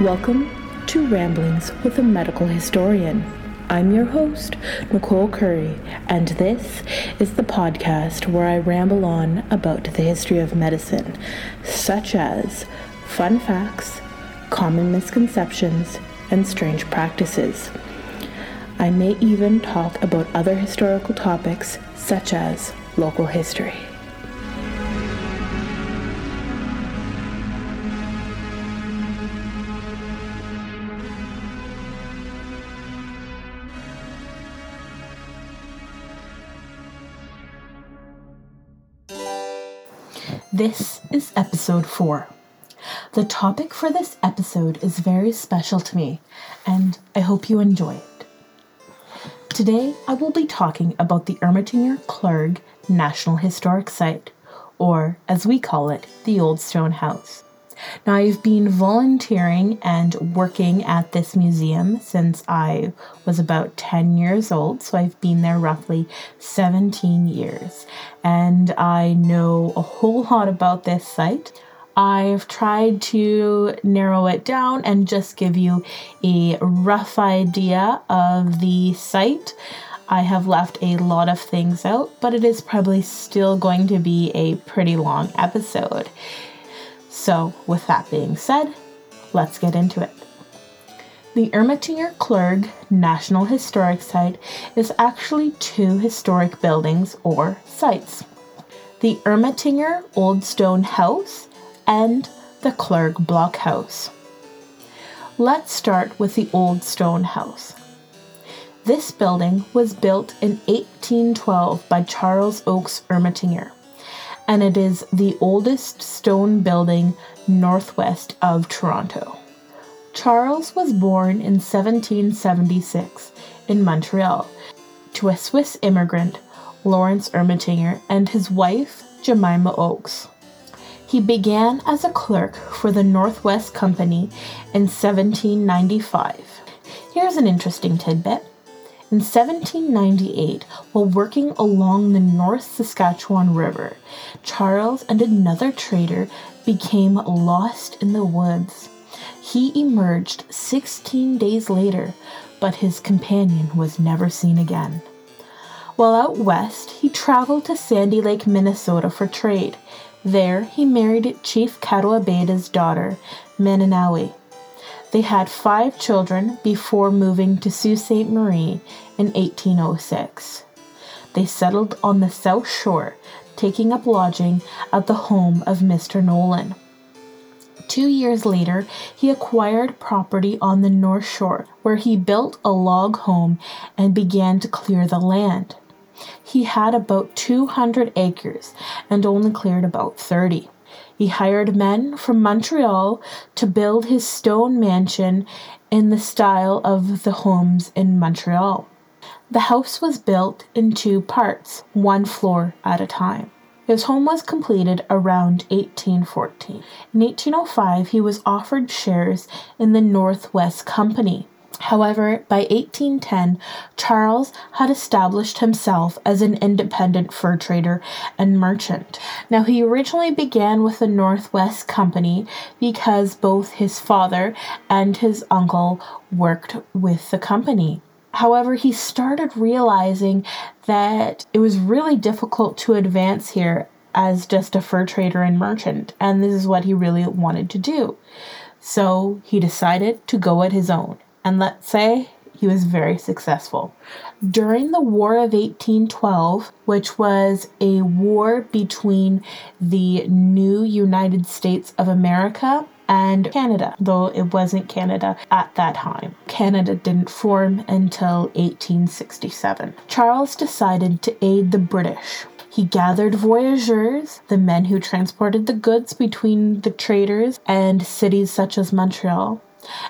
Welcome to Ramblings with a Medical Historian. I'm your host, Nicole Curry, and this is the podcast where I ramble on about the history of medicine, such as fun facts, common misconceptions, and strange practices. I may even talk about other historical topics, such as local history. This is episode 4. The topic for this episode is very special to me, and I hope you enjoy it. Today, I will be talking about the Ermatinger Clergue National Historic Site, or as we call it, the Old Stone House. Now, I've been volunteering and working at this museum since I was about 10 years old, so I've been there roughly 17 years, and I know a whole lot about this site. I've tried to narrow it down and just give you a rough idea of the site. I have left a lot of things out, but it is probably still going to be a pretty long episode. So, with that being said, let's get into it. The Ermatinger Clergue National Historic Site is actually two historic buildings or sites the Ermatinger Old Stone House and the Clergue Block House. Let's start with the Old Stone House. This building was built in 1812 by Charles Oakes Ermatinger and it is the oldest stone building northwest of Toronto. Charles was born in 1776 in Montreal to a Swiss immigrant, Lawrence Ermatinger, and his wife, Jemima Oakes. He began as a clerk for the Northwest Company in 1795. Here's an interesting tidbit. In 1798, while working along the North Saskatchewan River, Charles and another trader became lost in the woods. He emerged 16 days later, but his companion was never seen again. While out west, he traveled to Sandy Lake, Minnesota for trade. There, he married Chief Katawabide's daughter, Mananawi. They had five children before moving to Sault Ste. Marie in 1806. They settled on the South Shore, taking up lodging at the home of Mr. Nolan. Two years later, he acquired property on the North Shore, where he built a log home and began to clear the land. He had about 200 acres and only cleared about 30. He hired men from Montreal to build his stone mansion in the style of the homes in Montreal. The house was built in two parts, one floor at a time. His home was completed around 1814. In 1805, he was offered shares in the Northwest Company. However, by 1810, Charles had established himself as an independent fur trader and merchant. Now, he originally began with the Northwest Company because both his father and his uncle worked with the company. However, he started realizing that it was really difficult to advance here as just a fur trader and merchant, and this is what he really wanted to do. So he decided to go it his own and let's say he was very successful. During the War of 1812, which was a war between the new United States of America and Canada, though it wasn't Canada at that time. Canada didn't form until 1867. Charles decided to aid the British. He gathered voyageurs, the men who transported the goods between the traders and cities such as Montreal,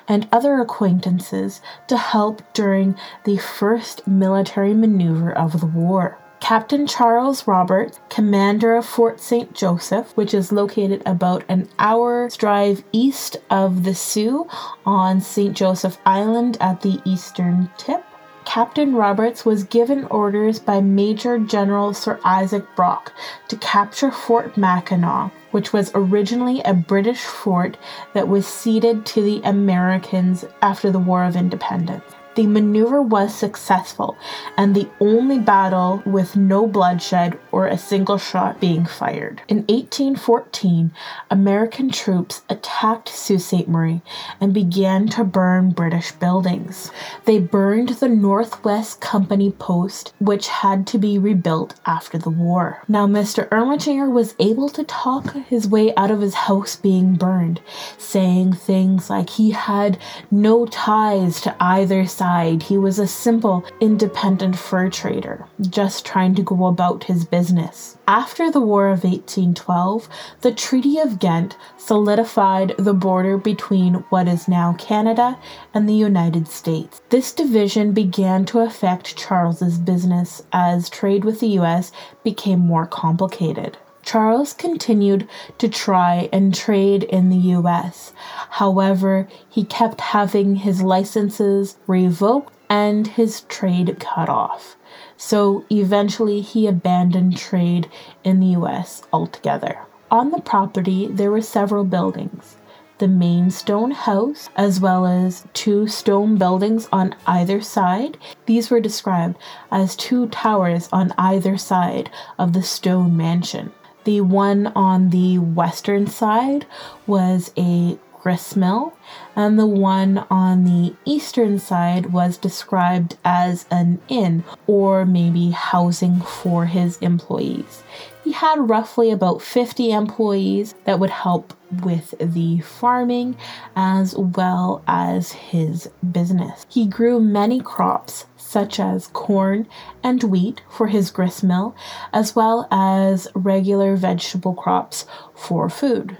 and other acquaintances to help during the first military maneuver of the war. Captain Charles Robert, commander of Fort St. Joseph, which is located about an hour's drive east of the Soo on St. Joseph Island at the eastern tip, Captain Roberts was given orders by Major General Sir Isaac Brock to capture Fort Mackinac, which was originally a British fort that was ceded to the Americans after the War of Independence. The maneuver was successful and the only battle with no bloodshed or a single shot being fired. In 1814, American troops attacked Sault Ste. Marie and began to burn British buildings. They burned the Northwest Company post, which had to be rebuilt after the war. Now, Mr. Ermatinger was able to talk his way out of his house being burned, saying things like he had no ties to either side side, he was a simple, independent fur trader, just trying to go about his business. After the War of 1812, the Treaty of Ghent solidified the border between what is now Canada and the United States. This division began to affect Charles's business as trade with the US became more complicated. Charles continued to try and trade in the US. However, he kept having his licenses revoked and his trade cut off. So eventually he abandoned trade in the US altogether. On the property, there were several buildings the main stone house, as well as two stone buildings on either side. These were described as two towers on either side of the stone mansion. The one on the western side was a gristmill, and the one on the eastern side was described as an inn or maybe housing for his employees. He had roughly about 50 employees that would help with the farming as well as his business. He grew many crops such as corn and wheat for his gristmill, as well as regular vegetable crops for food.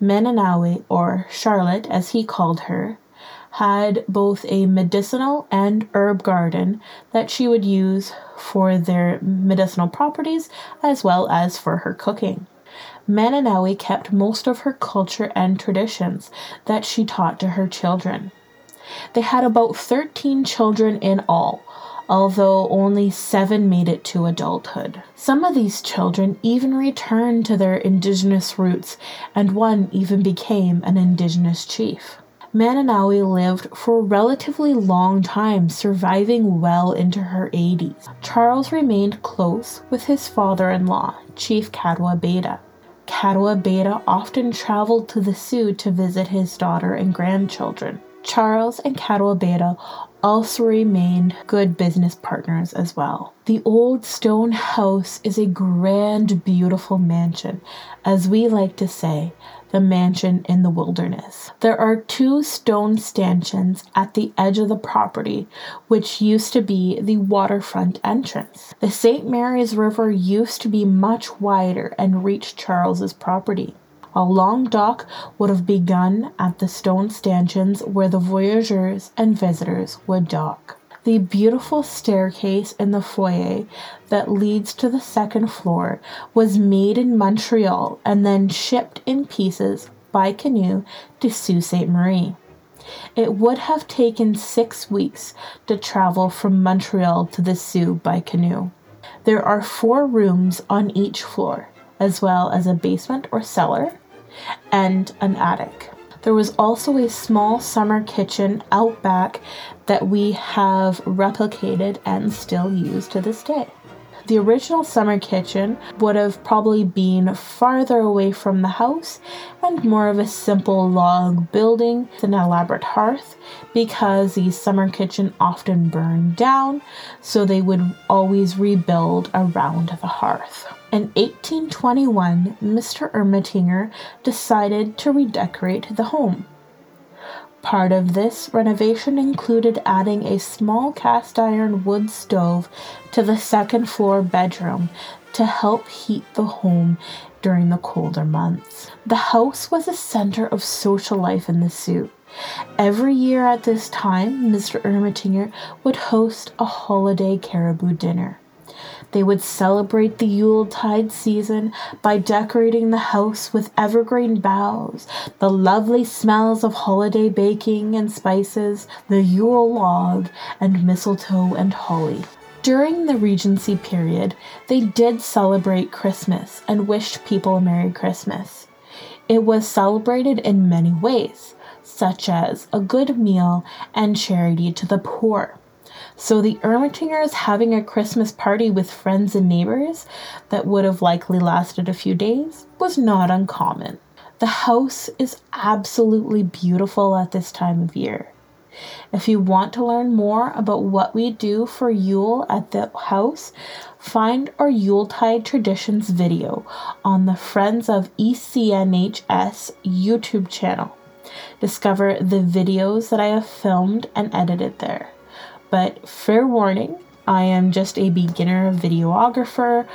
Mananawi, or Charlotte as he called her, had both a medicinal and herb garden that she would use for their medicinal properties as well as for her cooking. Mananawi kept most of her culture and traditions that she taught to her children. They had about 13 children in all, although only seven made it to adulthood. Some of these children even returned to their indigenous roots, and one even became an indigenous chief. Mananawi lived for a relatively long time, surviving well into her 80s. Charles remained close with his father in law, Chief Katawabide. Katawabide often traveled to the Soo to visit his daughter and grandchildren. Charles and Katawabide also remained good business partners as well. The old stone house is a grand, beautiful mansion, as we like to say, the mansion in the wilderness. There are two stone stanchions at the edge of the property, which used to be the waterfront entrance. The St. Mary's River used to be much wider and reached Charles's property. A long dock would have begun at the stone stanchions where the voyageurs and visitors would dock. The beautiful staircase in the foyer that leads to the second floor was made in Montreal and then shipped in pieces by canoe to Sault Ste. Marie. It would have taken six weeks to travel from Montreal to the Soo by canoe. There are four rooms on each floor, as well as a basement or cellar, and an attic. There was also a small summer kitchen out back that we have replicated and still use to this day. The original summer kitchen would have probably been farther away from the house and more of a simple log building with an elaborate hearth because the summer kitchen often burned down, so they would always rebuild around the hearth. In 1821, Mr. Ermatinger decided to redecorate the home. Part of this renovation included adding a small cast iron wood stove to the second floor bedroom to help heat the home during the colder months. The house was a center of social life in the Soo. Every year at this time, Mr. Ermatinger would host a holiday caribou dinner. They would celebrate the Yuletide season by decorating the house with evergreen boughs, the lovely smells of holiday baking and spices, the Yule log, and mistletoe and holly. During the Regency period, they did celebrate Christmas and wished people a Merry Christmas. It was celebrated in many ways, such as a good meal and charity to the poor. So the Ermatingers having a Christmas party with friends and neighbors that would have likely lasted a few days was not uncommon. The house is absolutely beautiful at this time of year. If you want to learn more about what we do for Yule at the house, find our Yuletide Traditions video on the Friends of ECNHS YouTube channel. Discover the videos that I have filmed and edited there. But fair warning, I am just a beginner videographer,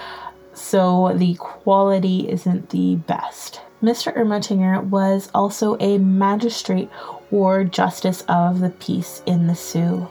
so the quality isn't the best. Mr. Ermatinger was also a magistrate or justice of the peace in the Soo.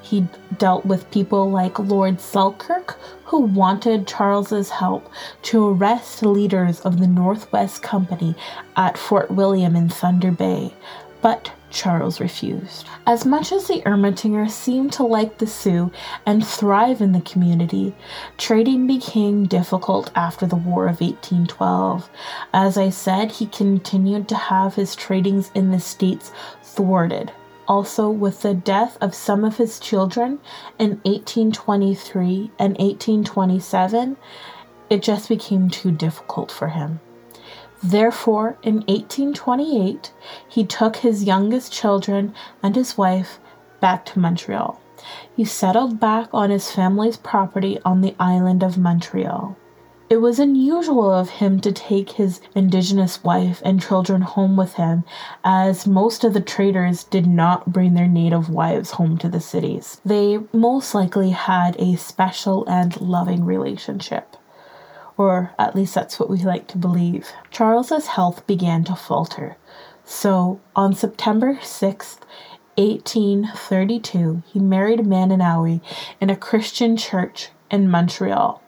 He dealt with people like Lord Selkirk, who wanted Charles's help to arrest leaders of the Northwest Company at Fort William in Thunder Bay, but Charles refused. As much as the Ermatingers seemed to like the Soo and thrive in the community, trading became difficult after the War of 1812. As I said, he continued to have his tradings in the states thwarted. Also, with the death of some of his children in 1823 and 1827, it just became too difficult for him. Therefore, in 1828, he took his youngest children and his wife back to Montreal. He settled back on his family's property on the island of Montreal. It was unusual of him to take his indigenous wife and children home with him, as most of the traders did not bring their native wives home to the cities. They most likely had a special and loving relationship or at least that's what we like to believe. Charles's health began to falter. So, on September 6th, 1832, he married Mananawi in a Christian church in Montreal.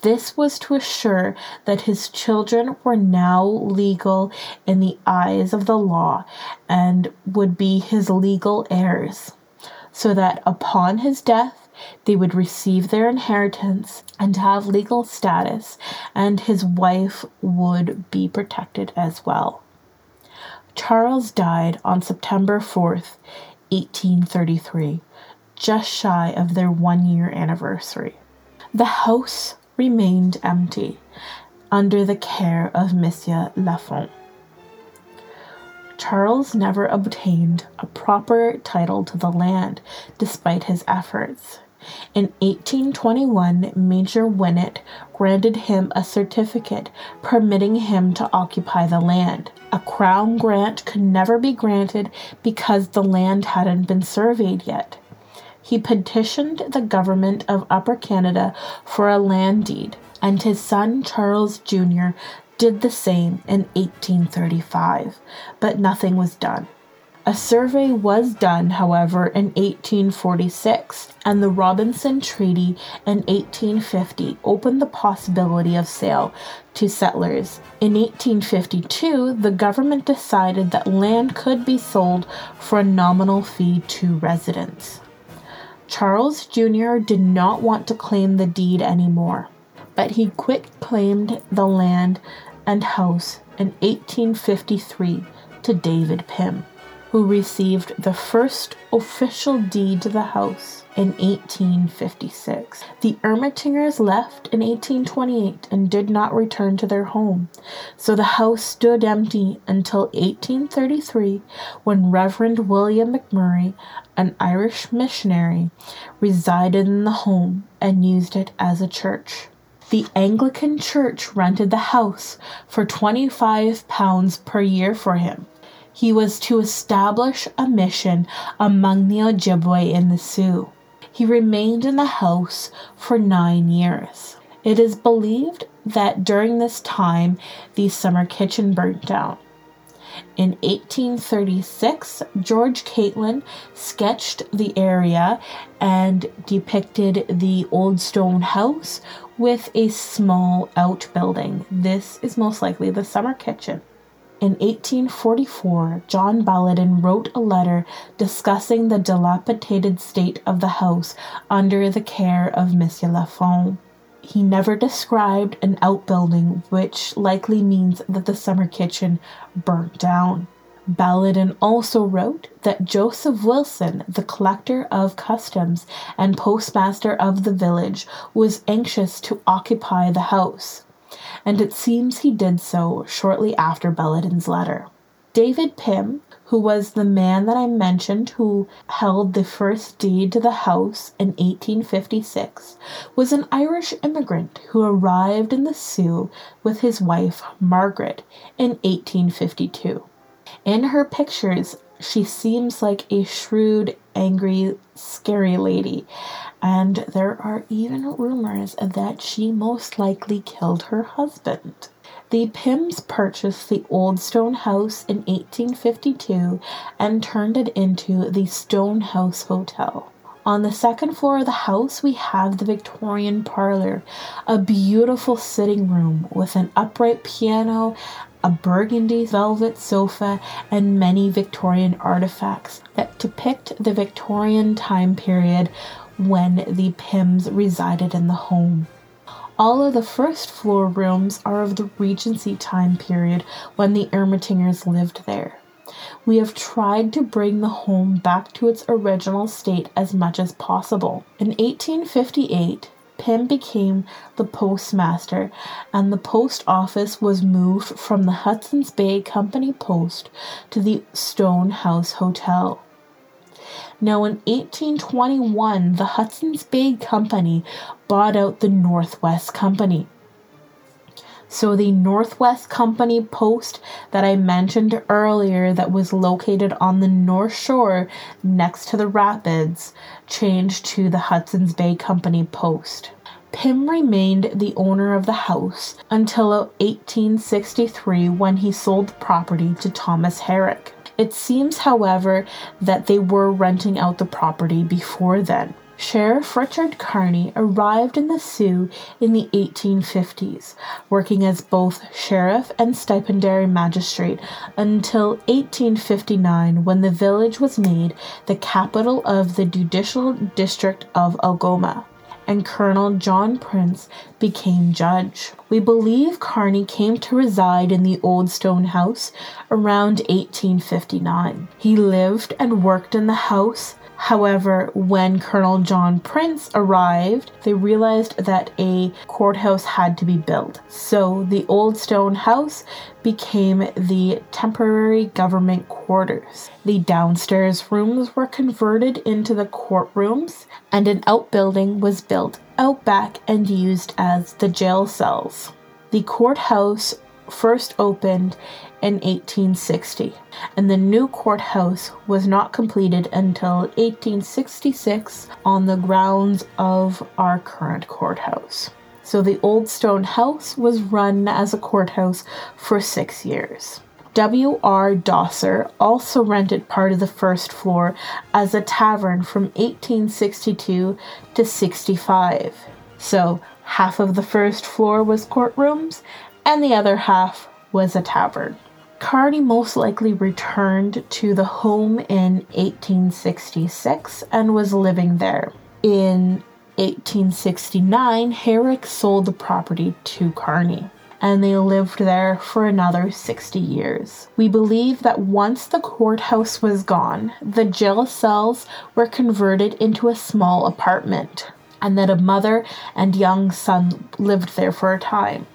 This was to assure that his children were now legal in the eyes of the law and would be his legal heirs, so that upon his death, they would receive their inheritance and have legal status, and his wife would be protected as well. Charles died on September 4th, 1833, just shy of their one year anniversary. The house remained empty under the care of Monsieur Lafont. Charles never obtained a proper title to the land despite his efforts. In 1821, Major Winnett granted him a certificate permitting him to occupy the land. A crown grant could never be granted because the land hadn't been surveyed yet. He petitioned the government of Upper Canada for a land deed, and his son Charles Jr. did the same in 1835, but nothing was done. A survey was done, however, in 1846, and the Robinson Treaty in 1850 opened the possibility of sale to settlers. In 1852, the government decided that land could be sold for a nominal fee to residents. Charles Jr. did not want to claim the deed anymore, but he quit claimed the land and house in 1853 to David Pym who received the first official deed to the house in 1856. The Ermatingers left in 1828 and did not return to their home, so the house stood empty until 1833 when Reverend William McMurray, an Irish missionary, resided in the home and used it as a church. The Anglican Church rented the house for £25 per year for him he was to establish a mission among the Ojibwe in the Soo. He remained in the house for nine years. It is believed that during this time the summer kitchen burnt down. In 1836, George Catlin sketched the area and depicted the old stone house with a small outbuilding. This is most likely the summer kitchen. In 1844, John Ballenden wrote a letter discussing the dilapidated state of the house under the care of Monsieur Lafond. He never described an outbuilding, which likely means that the summer kitchen burnt down. Ballenden also wrote that Joseph Wilson, the collector of customs and postmaster of the village, was anxious to occupy the house and it seems he did so shortly after Ballenden's letter. David Pym, who was the man that I mentioned who held the first deed to the house in 1856, was an Irish immigrant who arrived in the Soo with his wife Margaret in 1852. In her pictures, she seems like a shrewd, angry, scary lady, and there are even rumors that she most likely killed her husband. The Pyms purchased the old stone house in 1852 and turned it into the Stone House Hotel. On the second floor of the house, we have the Victorian parlor, a beautiful sitting room with an upright piano, a burgundy velvet sofa, and many Victorian artifacts that depict the Victorian time period when the Pyms resided in the home. All of the first floor rooms are of the Regency time period when the Ermatingers lived there. We have tried to bring the home back to its original state as much as possible. In 1858, Pym became the postmaster, and the post office was moved from the Hudson's Bay Company Post to the Stone House Hotel. Now, in 1821, the Hudson's Bay Company bought out the Northwest Company. So, the Northwest Company post that I mentioned earlier, that was located on the North Shore next to the rapids, changed to the Hudson's Bay Company post. Pym remained the owner of the house until 1863 when he sold the property to Thomas Herrick. It seems, however, that they were renting out the property before then. Sheriff Richard Carney arrived in the Soo in the 1850s, working as both sheriff and stipendiary magistrate until 1859 when the village was made the capital of the judicial district of Algoma and Colonel John Prince became judge. We believe Carney came to reside in the old stone house around 1859. He lived and worked in the house However, when Colonel John Prince arrived, they realized that a courthouse had to be built. So the old stone house became the temporary government quarters. The downstairs rooms were converted into the courtrooms, and an outbuilding was built out back and used as the jail cells. The courthouse first opened in 1860, and the new courthouse was not completed until 1866 on the grounds of our current courthouse. So the old stone house was run as a courthouse for six years. W.R. Dosser also rented part of the first floor as a tavern from 1862 to 65. So half of the first floor was courtrooms and the other half was a tavern. Carney most likely returned to the home in 1866 and was living there. In 1869, Herrick sold the property to Carney and they lived there for another 60 years. We believe that once the courthouse was gone, the jail cells were converted into a small apartment, and that a mother and young son lived there for a time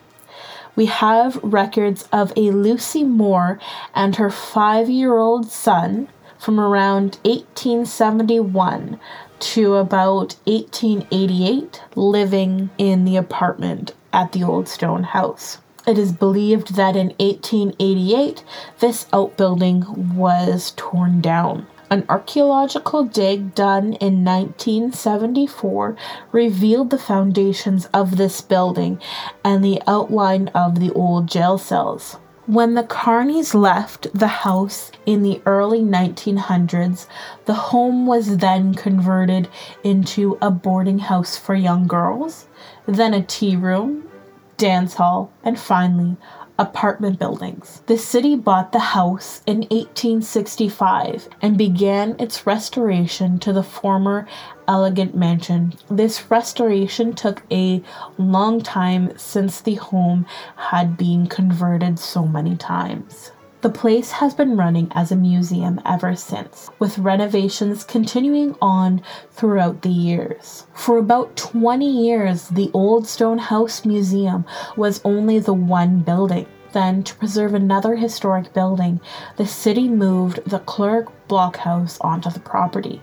we have records of a Lucy Moore and her five year old son from around 1871 to about 1888 living in the apartment at the Old Stone House. It is believed that in 1888 this outbuilding was torn down. An archaeological dig done in 1974 revealed the foundations of this building and the outline of the old jail cells. When the Carneys left the house in the early 1900s, the home was then converted into a boarding house for young girls, then a tea room, dance hall, and finally apartment buildings. The city bought the house in 1865 and began its restoration to the former elegant mansion. This restoration took a long time since the home had been converted so many times. The place has been running as a museum ever since, with renovations continuing on throughout the years. For about 20 years, the Old Stone House Museum was only the one building. Then, to preserve another historic building, the city moved the Clergue Blockhouse onto the property.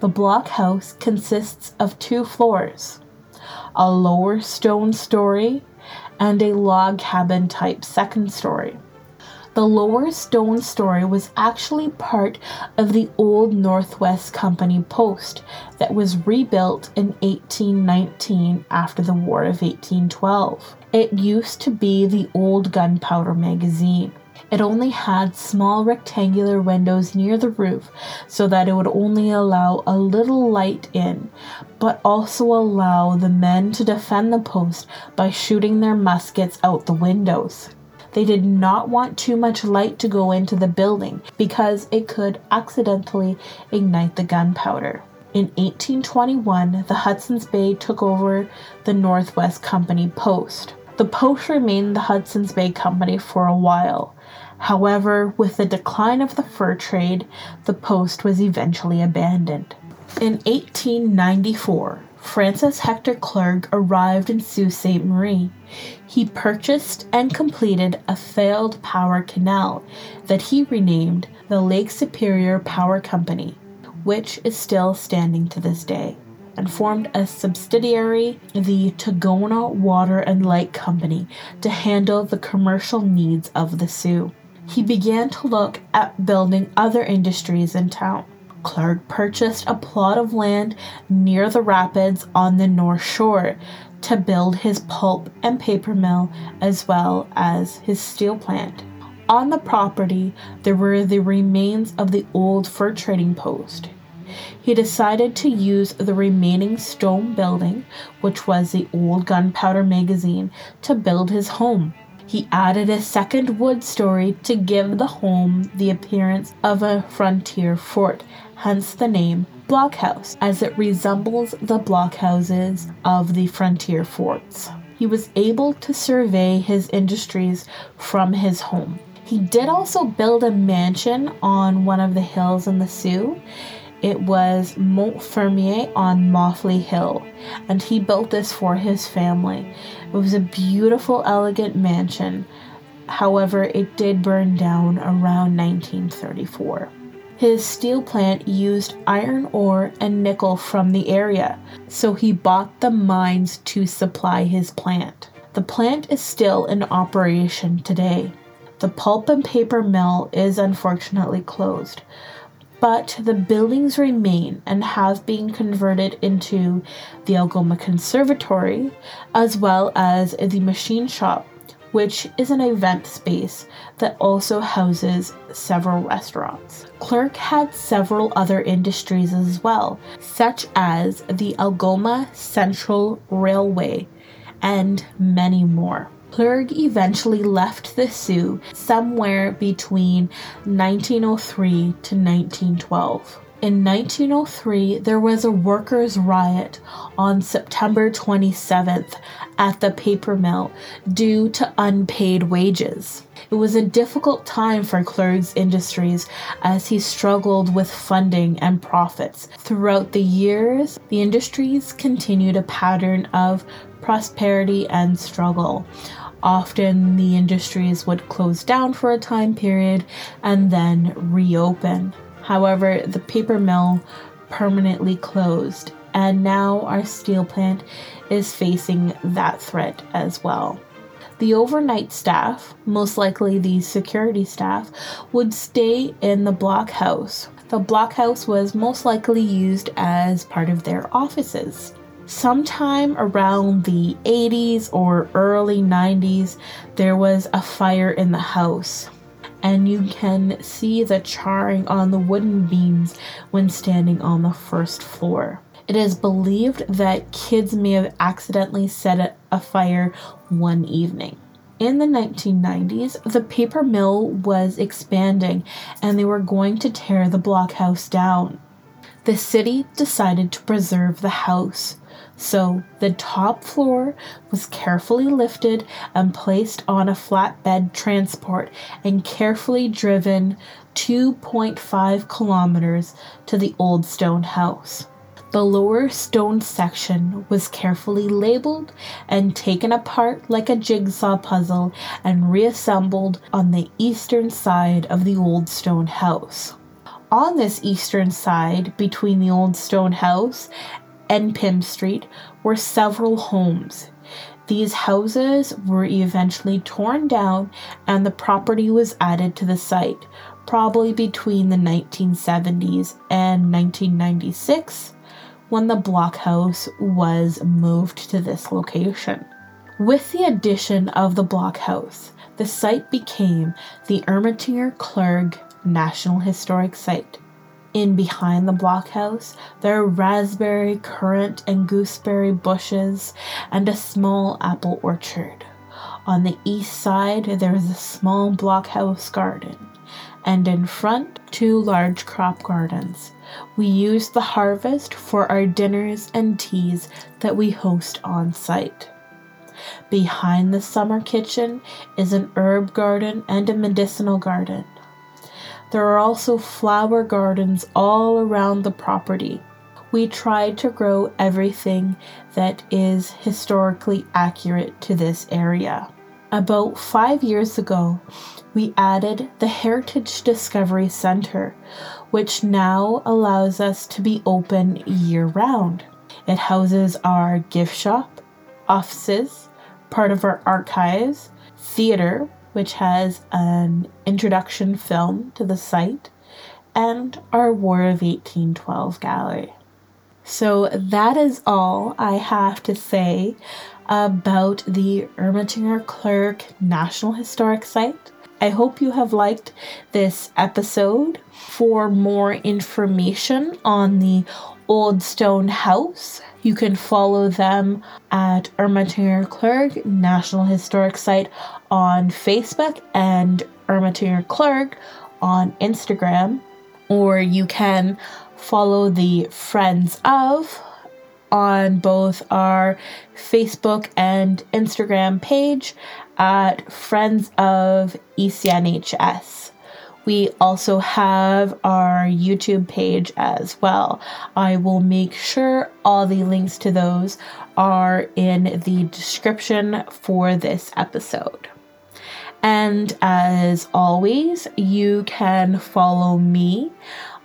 The blockhouse consists of two floors a lower stone story and a log cabin type second story. The lower stone story was actually part of the old Northwest Company post that was rebuilt in 1819 after the War of 1812. It used to be the old gunpowder magazine. It only had small rectangular windows near the roof so that it would only allow a little light in, but also allow the men to defend the post by shooting their muskets out the windows. They did not want too much light to go into the building because it could accidentally ignite the gunpowder. In 1821, the Hudson's Bay took over the Northwest Company post. The post remained the Hudson's Bay Company for a while. However, with the decline of the fur trade, the post was eventually abandoned. In 1894, Francis Hector Clergue arrived in Sault Ste. Marie. He purchased and completed a failed power canal that he renamed the Lake Superior Power Company, which is still standing to this day, and formed a subsidiary, the Tagona Water and Light Company, to handle the commercial needs of the Soo. He began to look at building other industries in town. Clergue purchased a plot of land near the rapids on the North Shore to build his pulp and paper mill as well as his steel plant. On the property, there were the remains of the old fur trading post. He decided to use the remaining stone building, which was the old gunpowder magazine, to build his home. He added a second wood story to give the home the appearance of a frontier fort hence the name blockhouse, as it resembles the blockhouses of the frontier forts. He was able to survey his industries from his home. He did also build a mansion on one of the hills in the Soo. It was Montfermeil on Moffley Hill, and he built this for his family. It was a beautiful, elegant mansion. However, it did burn down around 1934. His steel plant used iron ore and nickel from the area, so he bought the mines to supply his plant. The plant is still in operation today. The pulp and paper mill is unfortunately closed, but the buildings remain and have been converted into the Algoma Conservatory as well as the machine shop which is an event space that also houses several restaurants. Clergue had several other industries as well, such as the Algoma Central Railway and many more. Clergue eventually left the Soo somewhere between 1903 to 1912. In 1903, there was a workers' riot on September 27th at the paper mill due to unpaid wages. It was a difficult time for Clergue's Industries as he struggled with funding and profits. Throughout the years, the industries continued a pattern of prosperity and struggle. Often the industries would close down for a time period and then reopen. However, the paper mill permanently closed, and now our steel plant is facing that threat as well. The overnight staff, most likely the security staff, would stay in the blockhouse. The blockhouse was most likely used as part of their offices. Sometime around the 80s or early 90s, there was a fire in the house, and you can see the charring on the wooden beams when standing on the first floor. It is believed that kids may have accidentally set a fire one evening. In the 1990s, the paper mill was expanding and they were going to tear the blockhouse down. The city decided to preserve the house, so the top floor was carefully lifted and placed on a flatbed transport and carefully driven 2.5 kilometers to the old stone house. The lower stone section was carefully labeled and taken apart like a jigsaw puzzle and reassembled on the eastern side of the old stone house. On this eastern side, between the old stone house and Pym Street, were several homes. These houses were eventually torn down and the property was added to the site, probably between the 1970s and 1996 when the blockhouse was moved to this location. With the addition of the blockhouse, the site became the Ermatinger Clergue National Historic Site. In behind the blockhouse, there are raspberry, currant, and gooseberry bushes and a small apple orchard. On the east side, there is a small blockhouse garden, and in front, two large crop gardens. We use the harvest for our dinners and teas that we host on site. Behind the summer kitchen is an herb garden and a medicinal garden. There are also flower gardens all around the property. We tried to grow everything that is historically accurate to this area. About five years ago, we added the Heritage Discovery Center, which now allows us to be open year round. It houses our gift shop, offices, part of our archives, theater, which has an introduction film to the site, and our War of 1812 gallery. So that is all I have to say about the Ermatinger Clergue National Historic Site. I hope you have liked this episode. For more information on the Old Stone House, you can follow them at Ermatinger Clergue National Historic Site on Facebook and Ermatinger Clergue on Instagram, or you can follow the Friends of on both our Facebook and Instagram page at Friends of ECNHS. We also have our YouTube page as well. I will make sure all the links to those are in the description for this episode. And as always, you can follow me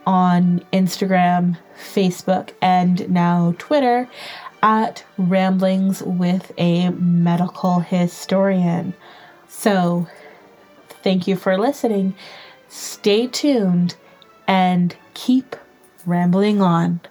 on Instagram, Facebook, and now Twitter at Ramblings with a Medical Historian. So, thank you for listening. Stay tuned and keep rambling on.